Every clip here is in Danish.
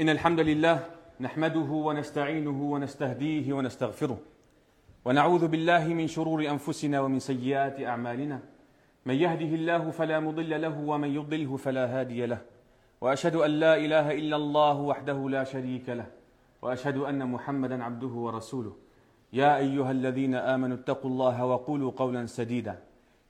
إن الحمد لله نحمده ونستعينه ونستهديه ونستغفره ونعوذ بالله من شرور أنفسنا ومن سيئات أعمالنا. من يهده الله فلا مضل له ومن يضلله فلا هادي له. وأشهد أن لا إله إلا الله وحده لا شريك له. وأشهد أن محمدا عبده ورسوله. يا أيها الذين آمنوا اتقوا الله وقولوا قولا سديدا.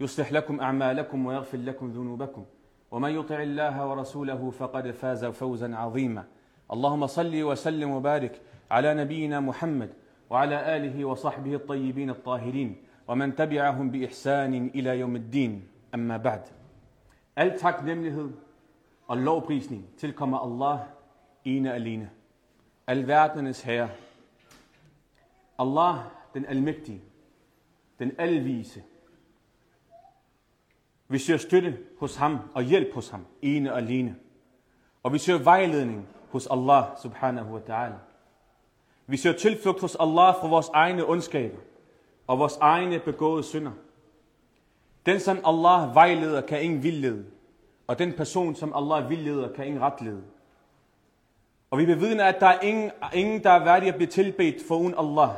يصلح لكم أعمالكم ويغفر لكم ذنوبكم. ومن يطع الله ورسوله فقد فاز فوزا عظيما. اللهم صل وسلم وبارك على نبينا محمد وعلى آله وصحبه الطيبين الطاهرين ومن تبعهم بإحسان إلى يوم الدين أما بعد Al taknemmelighed og lovprisning tilkommer Allah ene alene. Alverdenes herre. Allah, den almægtige, den alvise. Vi søger støtte hos ham og hjælp hos ham, ene og alene. Og vi søger vejledning hos Allah subhanahu wa ta'ala. Vi søger tilflugt hos Allah for vores egne ondskaber og vores egne begåede synder. Den, som Allah vejleder, kan ingen vildlede. Og den person, som Allah vildleder, kan ingen retlede. Og vi bevidner, at der er ingen, ingen der er værdig at blive tilbedt for uden Allah.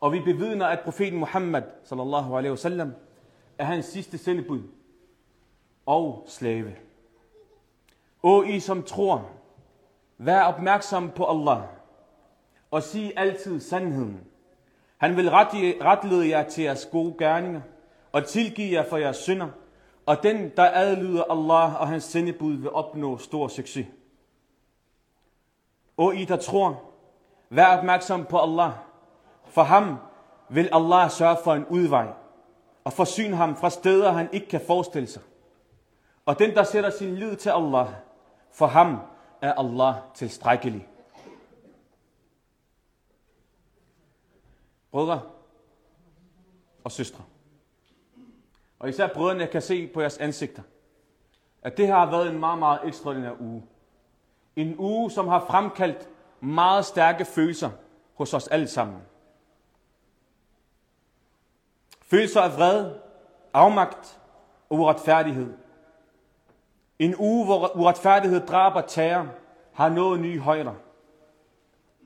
Og vi bevidner, at profeten Muhammad, sallallahu alaihi wasallam, er hans sidste sendebud og slave. Å I som tror, vær opmærksom på Allah og sig altid sandheden. Han vil retlede jer til jeres gode gerninger og tilgive jer for jeres synder, og den, der adlyder Allah og hans sendebud, vil opnå stor succes. O I, der tror, vær opmærksom på Allah. For ham vil Allah sørge for en udvej og forsyne ham fra steder, han ikke kan forestille sig. Og den, der sætter sin lid til Allah, for ham er Allah tilstrækkelig. Brødre og søstre, og især brødrene kan se på jeres ansigter, at det her har været en meget, meget ekstraordinær uge. En uge, som har fremkaldt meget stærke følelser hos os alle sammen. Følelser af vrede, afmagt og uretfærdighed. En uge, hvor uretfærdighed, drab og terror har nået nye højder.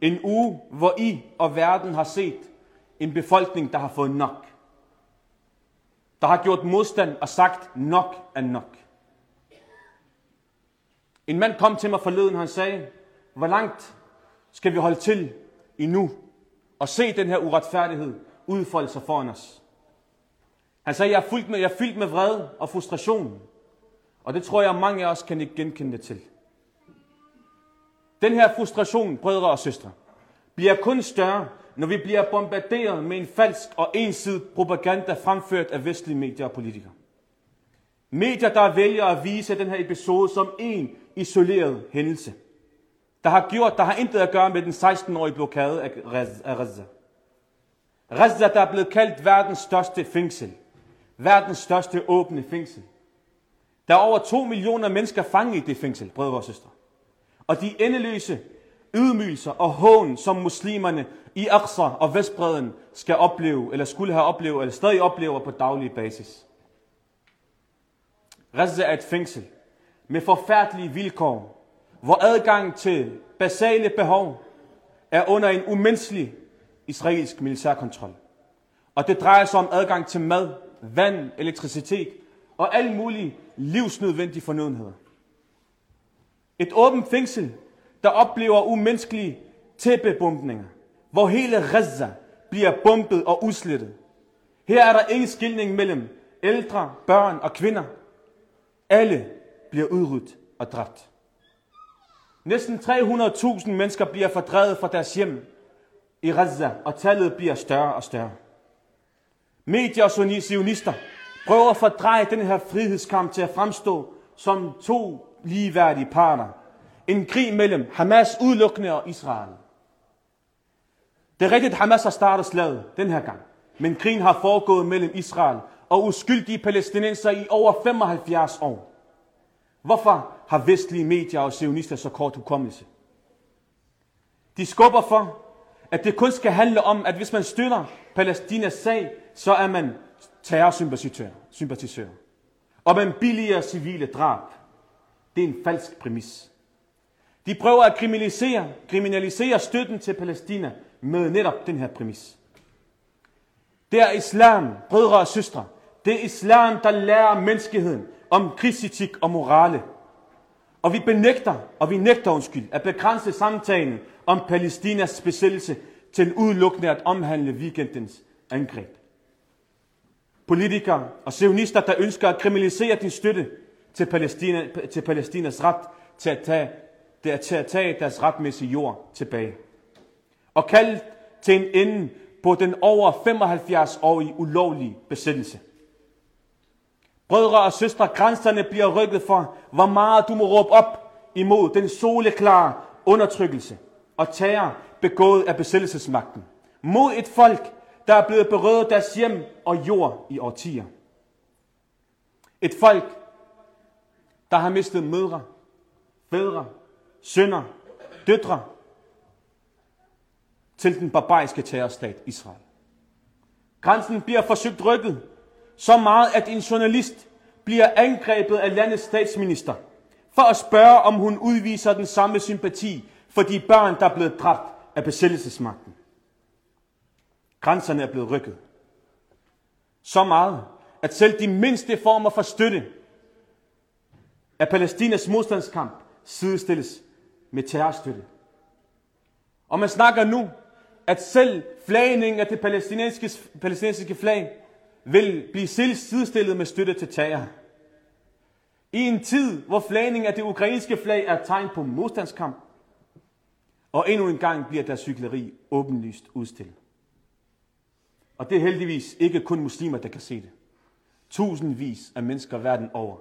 En uge, hvor I og verden har set en befolkning, der har fået nok. Der har gjort modstand og sagt nok er nok. En mand kom til mig forleden, han sagde, hvor langt skal vi holde til endnu og se den her uretfærdighed udfolde sig foran os. Han sagde, jeg er, fuldt med, jeg er fyldt med vrede og frustration. Og det tror jeg, mange af os kan ikke genkende det til. Den her frustration, brødre og søstre, bliver kun større, når vi bliver bombarderet med en falsk og ensidig propaganda fremført af vestlige medier og politikere. Medier, der vælger at vise den her episode som en isoleret hændelse, der har gjort, der har intet at gøre med den 16-årige blokade af Gaza. Gaza, der er blevet kaldt verdens største fængsel. Verdens største åbne fængsel. Der er over to millioner mennesker fanget i det fængsel, brødre og søstre. Og de endeløse ydmygelser og hån, som muslimerne i Aqsa og Vestbreden skal opleve, eller skulle have oplevet, eller stadig oplever på daglig basis. Gaza er et fængsel med forfærdelige vilkår, hvor adgang til basale behov er under en umenneskelig israelsk militærkontrol. Og det drejer sig om adgang til mad, vand, elektricitet og alle mulige livsnødvendige fornødenheder. Et åbent fængsel, der oplever umenneskelige tæppebumpninger, hvor hele Gaza bliver bumpet og udslettet. Her er der ingen skilning mellem ældre, børn og kvinder. Alle bliver udryddet og dræbt. Næsten 300.000 mennesker bliver fordrevet fra deres hjem i Gaza, og tallet bliver større og større. Medier og sionister prøver at fordreje den her frihedskamp til at fremstå som to ligeværdige parter. En krig mellem Hamas udelukkende og Israel. Det er rigtigt, at Hamas har startet slaget den her gang. Men krigen har foregået mellem Israel og uskyldige palæstinenser i over 75 år. Hvorfor har vestlige medier og sionister så kort hukommelse? De skubber for, at det kun skal handle om, at hvis man støtter Palæstinas sag, så er man terrorsympatisører, Sympatisør. Og man billiger civile drab. Det er en falsk præmis. De prøver at kriminalisere, kriminalisere støtten til Palæstina med netop den her præmis. Det er islam, brødre og søstre. Det er islam, der lærer menneskeheden om krigsetik og morale. Og vi benægter, og vi nægter undskyld, at begrænse samtalen om Palæstinas besættelse til udelukkende at omhandle weekendens angreb. Politikere og sionister, der ønsker at kriminalisere din støtte til, Palæstina, til Palæstinas ret til at, tage, til at tage deres retmæssige jord tilbage. Og kald til en ende på den over 75-årige ulovlige besættelse. Brødre og søstre, grænserne bliver rykket for, hvor meget du må råbe op imod den soleklare undertrykkelse og terror begået af besættelsesmagten. Mod et folk, der er blevet berøvet deres hjem og jord i årtier. Et folk, der har mistet mødre, fædre, sønner, døtre til den barbariske terrorstat Israel. Grænsen bliver forsøgt rykket så meget, at en journalist bliver angrebet af landets statsminister for at spørge, om hun udviser den samme sympati for de børn, der er blevet dræbt af besættelsesmagten. Grænserne er blevet rykket. Så meget, at selv de mindste former for støtte af Palæstinas modstandskamp sidestilles med terrorstøtte. Og man snakker nu, at selv flagningen af det palæstinensiske, palæstinensiske flag vil blive sidestillet med støtte til terror. I en tid, hvor flagningen af det ukrainske flag er tegn på modstandskamp, og endnu en gang bliver der cykleri åbenlyst udstillet. Og det er heldigvis ikke kun muslimer, der kan se det. Tusindvis af mennesker verden over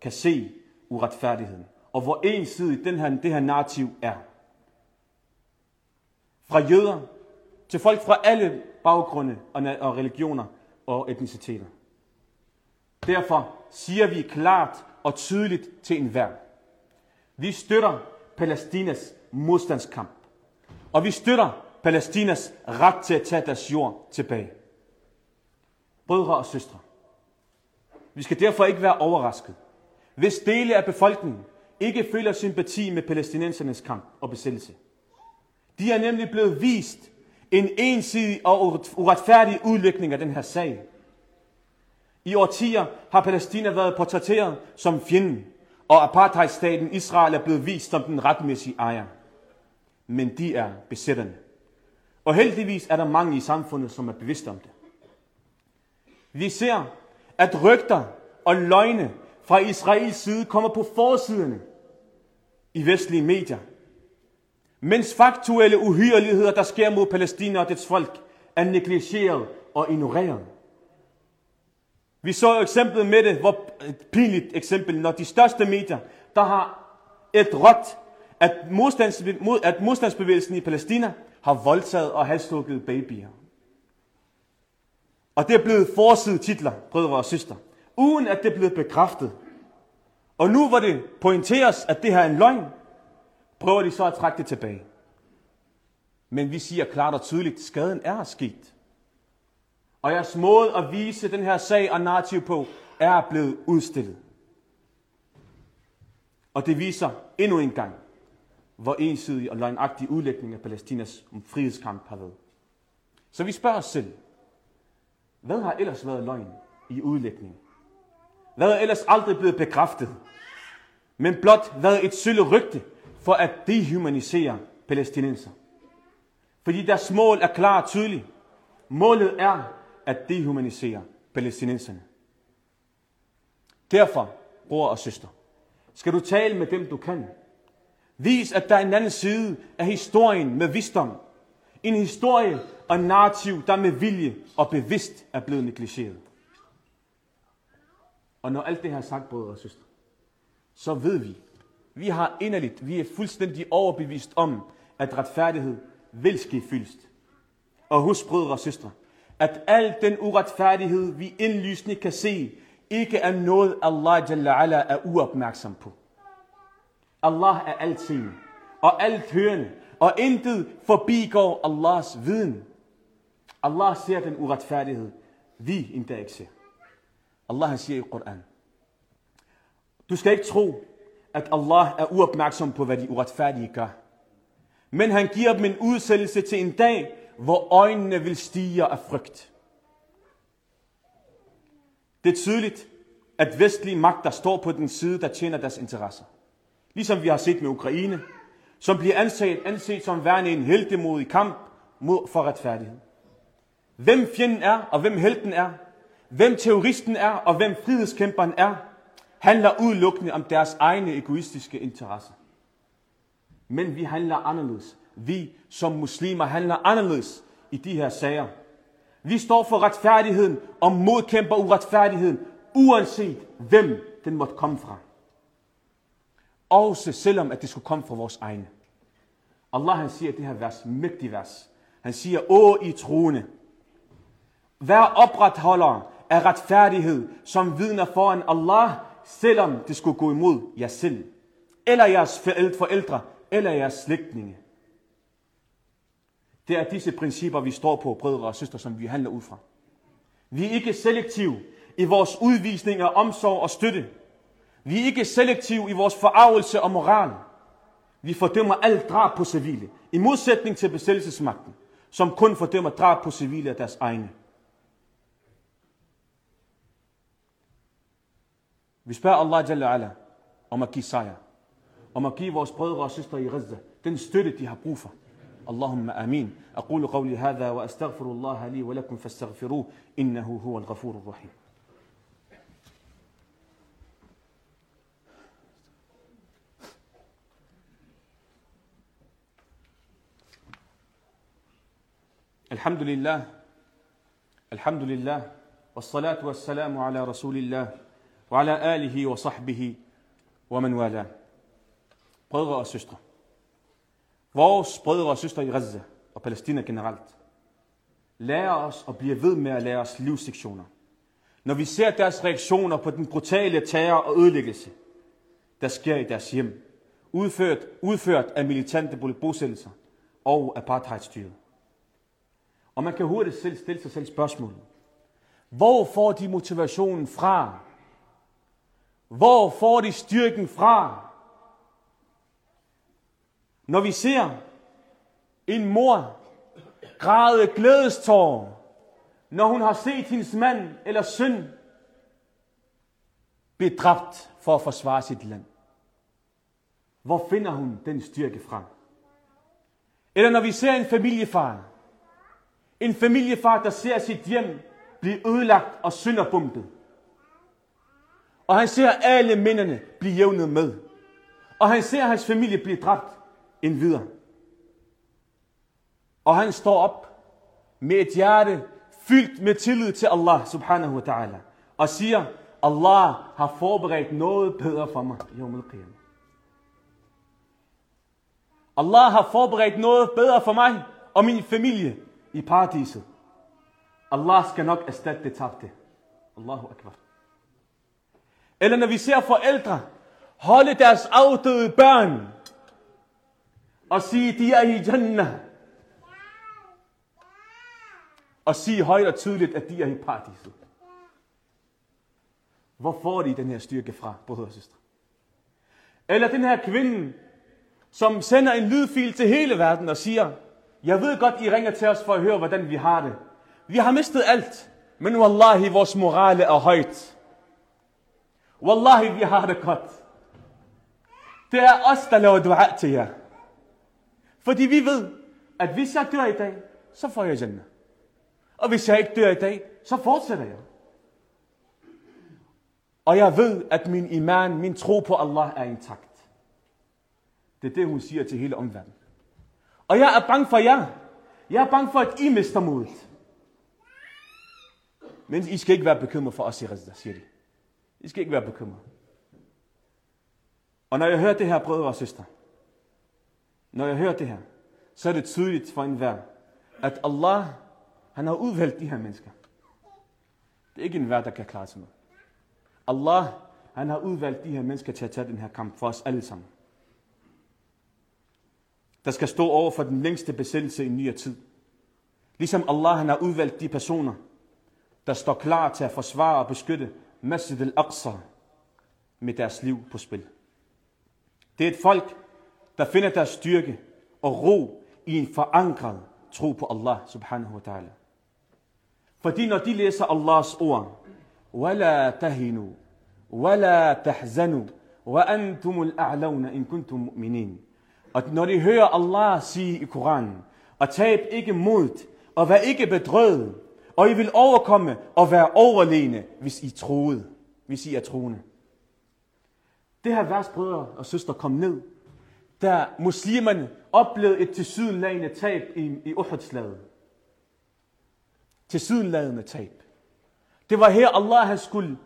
kan se uretfærdigheden. Og hvor ensidigt den her, det her narrativ er. Fra jøder til folk fra alle baggrunde og religioner og etniciteter. Derfor siger vi klart og tydeligt til enhver. Vi støtter Palæstinas modstandskamp. Og vi støtter Palæstinas ret til at tage deres jord tilbage. Brødre og søstre, vi skal derfor ikke være overrasket, hvis dele af befolkningen ikke føler sympati med palæstinensernes kamp og besættelse. De er nemlig blevet vist en ensidig og uretfærdig udlægning af den her sag. I årtier har Palæstina været portrætteret som fjenden, og apartheidstaten Israel er blevet vist som den retmæssige ejer. Men de er besætterne. Og heldigvis er der mange i samfundet, som er bevidste om det. Vi ser, at rygter og løgne fra Israels side kommer på forsiderne i vestlige medier. Mens faktuelle uhyreligheder, der sker mod Palæstina og dets folk, er negligeret og ignoreret. Vi så eksemplet med det, hvor et pinligt eksempel, når de største medier, der har et råt, at, modstands, at modstandsbevægelsen i Palæstina har voldtaget og halstukket babyer. Og det er blevet forside titler, brødre og søster, uden at det er blevet bekræftet. Og nu hvor det pointeres, at det her er en løgn, prøver de så at trække det tilbage. Men vi siger klart og tydeligt, at skaden er sket. Og jeres måde at vise den her sag og narrativ på, er blevet udstillet. Og det viser endnu en gang, hvor ensidig og løgnagtig udlægning af Palæstinas frihedskamp har været. Så vi spørger os selv, hvad har ellers været løgn i udlægningen? Hvad er ellers aldrig blevet bekræftet? Men blot været et sølle rygte for at dehumanisere palæstinenser. Fordi deres mål er klart og tydeligt. Målet er at dehumanisere palæstinenserne. Derfor, bror og søster, skal du tale med dem, du kan. Vis, at der er en anden side af historien med visdom. En historie og narrativ, der med vilje og bevidst er blevet negligeret. Og når alt det her er sagt, brødre og søstre, så ved vi, vi har inderligt, vi er fuldstændig overbevist om, at retfærdighed vil ske fyldst. Og husk, brødre og søstre, at al den uretfærdighed, vi indlysende kan se, ikke er noget, Allah Jalla ala er uopmærksom på. Allah er altseende og alt hørende, og intet forbigår Allahs viden. Allah ser den uretfærdighed, vi endda ikke ser. Allah siger i Koran, du skal ikke tro, at Allah er uopmærksom på, hvad de uretfærdige gør. Men han giver dem en udsættelse til en dag, hvor øjnene vil stige af frygt. Det er tydeligt, at vestlige magter står på den side, der tjener deres interesser. Ligesom vi har set med Ukraine, som bliver anset, anset som værende en heldemodig kamp mod for retfærdighed. Hvem fjenden er, og hvem helten er, hvem terroristen er, og hvem frihedskæmperen er, handler udelukkende om deres egne egoistiske interesser. Men vi handler anderledes. Vi som muslimer handler anderledes i de her sager. Vi står for retfærdigheden og modkæmper uretfærdigheden, uanset hvem den måtte komme fra. Også selvom at det skulle komme fra vores egne. Allah han siger det her vers, mægtig vers. Han siger, Å i troende, vær opretholder af retfærdighed, som vidner foran Allah, selvom det skulle gå imod jer selv, eller jeres forældre, eller jeres slægtninge. Det er disse principper, vi står på, brødre og søstre, som vi handler ud fra. Vi er ikke selektive i vores udvisning af omsorg og støtte. Vi er ikke selektive i vores forarvelse og moral. Vi fordømmer alt drab på civile, i modsætning til besættelsesmagten, som kun fordømmer drab på civile af deres egne. Vi spørger Allah Jalla ala om at give sejr, om at give vores brødre og søstre i Gaza den støtte, de har brug for. اللهم آمين أقول قولي هذا وأستغفر الله لي ولكم فاستغفروه إنه هو الغفور الرحيم الحمد لله الحمد لله والصلاة والسلام على رسول الله وعلى آله وصحبه ومن والاه Brødre og søstre, vores brødre og søstre i Gaza og Palæstina generelt, lærer os og bliver ved med at lære os livssektioner. Når vi ser deres reaktioner på den brutale terror og ødelæggelse, der sker i deres hjem, udført, udført af militante bosættelser og apartheidstyret. Og man kan hurtigt selv stille sig selv spørgsmålet. Hvor får de motivationen fra? Hvor får de styrken fra? Når vi ser en mor græde glædestår, når hun har set hendes mand eller søn blive dræbt for at forsvare sit land. Hvor finder hun den styrke fra? Eller når vi ser en familiefar, en familiefar, der ser sit hjem blive ødelagt og synderbumpet. Og han ser alle minderne blive jævnet med. Og han ser hans familie blive dræbt end videre. Og han står op med et hjerte fyldt med tillid til Allah subhanahu wa ta'ala. Og siger, Allah har forberedt noget bedre for mig i al Allah har forberedt noget bedre for mig og min familie i paradiset. Allah skal nok erstatte det tabte. Allahu akbar. Eller når vi ser forældre holde deres afdøde børn og sige, de er i Jannah. Og sige højt og tydeligt, at de er i paradiset. Hvor får de den her styrke fra, brødre og søstre? Eller den her kvinde, som sender en lydfil til hele verden og siger, jeg ved godt, I ringer til os for at høre, hvordan vi har det. Vi har mistet alt, men wallahi, vores morale er højt. Wallahi, vi har det godt. Det er os, der laver dua til jer. Fordi vi ved, at hvis jeg dør i dag, så får jeg Jannah. Og hvis jeg ikke dør i dag, så fortsætter jeg. Og jeg ved, at min iman, min tro på Allah er intakt. Det er det, hun siger til hele omverdenen. Og jeg er bange for jer. Jeg er bange for, at I mister modet. Men I skal ikke være bekymret for os i Rizda, siger de. I skal ikke være bekymret. Og når jeg hører det her, brødre og søstre, når jeg hører det her, så er det tydeligt for enhver, at Allah, han har udvalgt de her mennesker. Det er ikke enhver, der kan klare sig med. Allah, han har udvalgt de her mennesker til at tage den her kamp for os alle sammen Der skal stå over for den længste besættelse i nyere tid. Ligesom Allah, han har udvalgt de personer, der står klar til at forsvare og beskytte Masjid al-Aqsa med deres liv på spil. Det er et folk, der finder deres styrke og ro i en forankret tro på Allah subhanahu wa ta'ala. Fordi når de læser Allahs ord, وَلَا تَهِنُوا وَلَا تَحْزَنُوا وَأَنْتُمُ الْأَعْلَوْنَ إِن كُنْتُم مُؤْمِنِينَ og når de hører Allah sige i Koranen, og tab ikke mod, og vær ikke bedrøvet, og I vil overkomme og være overlegne, hvis I troede, hvis I er troende. Det her vers, brødre og søstre, kom ned, da muslimerne oplevede et tilsyneladende tab i, i Uhud-slaget. Tilsyneladende tab. Det var her Allah han skulle.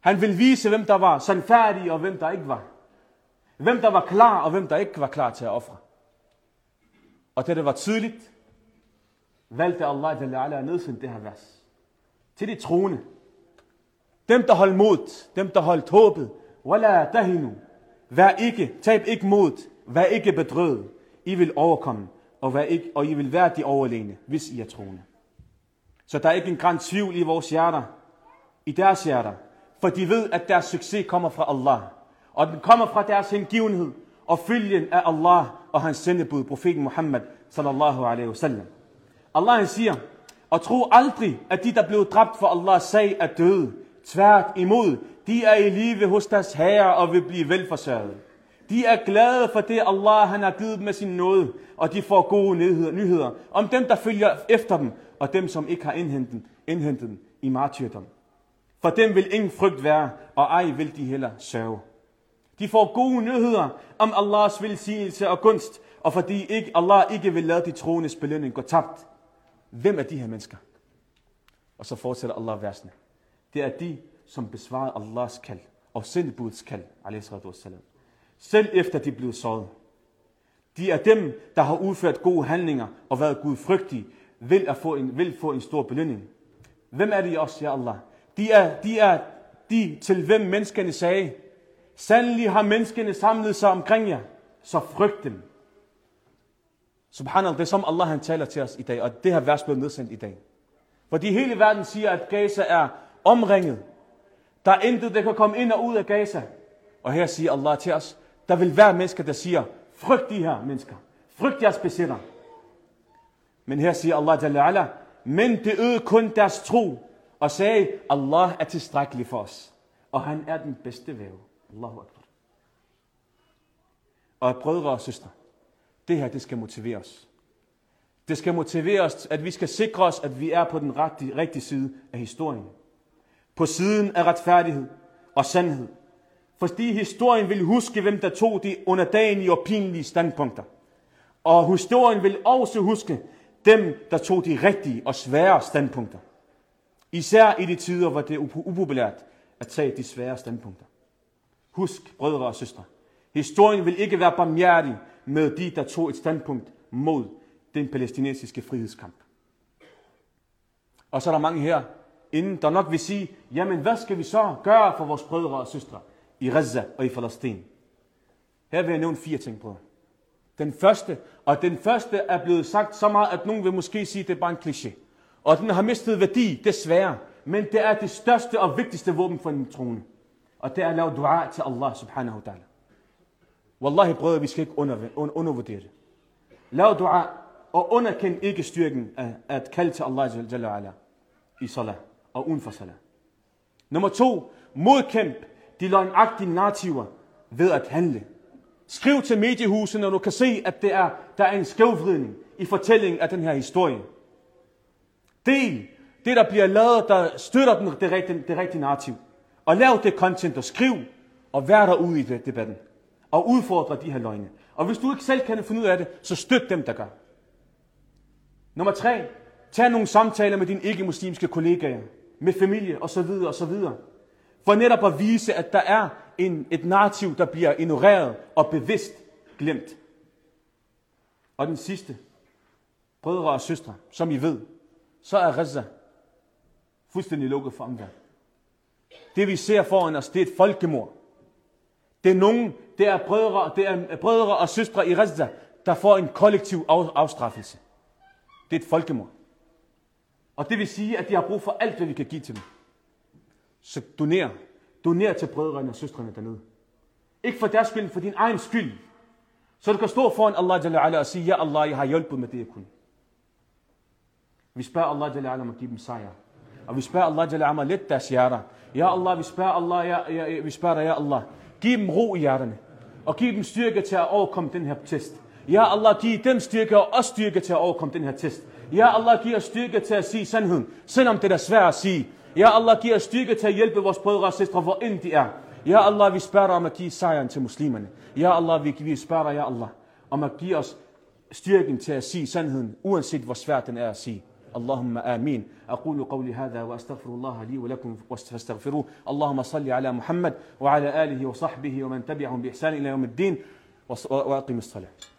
Han ville vise, hvem der var sandfærdig og hvem der ikke var. Hvem der var klar og hvem der ikke var klar til at ofre. Og da det var tydeligt, valgte Allah at nedsende det her vers. Til de troende. Dem, der holdt mod, dem, der holdt håbet. Wala dahinu. Vær ikke, tab ikke mod, vær ikke bedrøvet. I vil overkomme, og, vær ikke, og I vil være de overlegne, hvis I er troende. Så der er ikke en græn tvivl i vores hjerter, i deres hjerter, for de ved, at deres succes kommer fra Allah. Og den kommer fra deres hengivenhed og følgen af Allah og hans sendebud, profeten Muhammad sallallahu alaihi wasallam. Allah siger, og tro aldrig, at de, der blev dræbt for Allahs sag, er døde. Tvært imod, de er i live hos deres herre og vil blive velforsørget. De er glade for det, Allah han har givet dem med sin nåde, og de får gode nyheder om dem, der følger efter dem, og dem, som ikke har indhentet, indhentet dem i martyrdom. For dem vil ingen frygt være, og ej vil de heller sørge. De får gode nyheder om Allahs velsignelse og gunst, og fordi ikke, Allah ikke vil lade de troendes belønning gå tabt. Hvem er de her mennesker? Og så fortsætter Allah versene. Det er de, som besvarede Allahs kald og sendebudets kald, wassalam. selv efter de blev såret. De er dem, der har udført gode handlinger og været gudfrygtige, vil, at få en, vil få en stor belønning. Hvem er de også, ja Allah? De er, de er de, til hvem menneskene sagde, sandelig har menneskene samlet sig omkring jer, så frygt dem. Subhanallah, det er som Allah han taler til os i dag, og det her vers blev nedsendt i dag. Fordi hele verden siger, at Gaza er omringet. Der er intet, der kan komme ind og ud af Gaza. Og her siger Allah til os, der vil være mennesker, der siger, frygt de her mennesker. Frygt jeres besætter. Men her siger Allah Jalla men det øgede kun deres tro, og sagde, Allah er tilstrækkelig for os. Og han er den bedste væve. Allahu Akbar. Og brødre og søstre, det her, det skal motivere os. Det skal motivere os, at vi skal sikre os, at vi er på den rigtige, rigtige side af historien. På siden af retfærdighed og sandhed. Fordi historien vil huske, hvem der tog de underdanige og pinlige standpunkter. Og historien vil også huske dem, der tog de rigtige og svære standpunkter. Især i de tider, hvor det er upopulært at tage de svære standpunkter. Husk, brødre og søstre, historien vil ikke være barmhjertig med de, der tog et standpunkt mod den palæstinensiske frihedskamp. Og så er der mange her, inden der nok vil sige, jamen hvad skal vi så gøre for vores brødre og søstre i Gaza og i Palæstina? Her vil jeg nævne fire ting, brødre. Den første, og den første er blevet sagt så meget, at nogen vil måske sige, at det er bare en kliché. Og den har mistet værdi, desværre. Men det er det største og vigtigste våben for en trone. Og det er at lave dua til Allah subhanahu wa ta'ala. Wallahi brødre, vi skal ikke undervurdere det. Lav dua og underkend ikke styrken af at kalde til Allah jalla ala i salah og uden for salah. Nummer to, modkæmp de løgnagtige narrativer ved at handle. Skriv til mediehusene, når du kan se, at det er, der er en skævvridning i fortællingen af den her historie. Del det, der bliver lavet, der støtter den, det, rigtige, det rigtige narrativ. Og lav det content og skriv, og vær derude i det, debatten. Og udfordre de her løgne. Og hvis du ikke selv kan finde ud af det, så støt dem, der gør. Nummer tre. Tag nogle samtaler med dine ikke-muslimske kollegaer, med familie osv. osv. For netop at vise, at der er en, et narrativ, der bliver ignoreret og bevidst glemt. Og den sidste, brødre og søstre, som I ved, så er Gaza fuldstændig lukket for omverdenen. Det vi ser foran os, det er et folkemord. Det er nogen, det er brødre, det er brødre og søstre i Gaza, der får en kollektiv afstraffelse. Det er et folkemord. Og det vil sige, at de har brug for alt, hvad vi kan give til dem. Så doner. Doner til brødrene og søstrene dernede. Ikke for deres skyld, for din egen skyld. Så du kan stå foran Allah Jalla ala og sige, ja Allah, jeg har hjulpet med det, jeg kunne. Vi spørger Allah Jalla ala om at give dem sejr. Og vi spørger Allah Jalla Amma, om deres hjerter. Ja Allah, vi spørger Allah, ja, ja, vi spørger dig, ja Allah. Giv dem ro i hjerterne. Og giv dem styrke til at overkomme den her test. Ja Allah, giv dem styrke og også styrke til at overkomme den her test. Ja Allah, giv os styrke til at sige sandheden, selvom det er svært at sige. Ja Allah, giv os styrke til at hjælpe vores brødre og søstre, hvor end de er. Ja Allah, vi spørger dig om at give sejren til muslimerne. Ja Allah, vi, vi spørger dig, ja Allah, om at give os styrken til at sige sandheden, uanset hvor svært den er at sige. اللهم آمين. أقول قولي هذا وأستغفر الله لي ولكم فاستغفروه. اللهم صل على محمد وعلى آله وصحبه ومن تبعهم بإحسان إلى يوم الدين. وأقم الصلاة.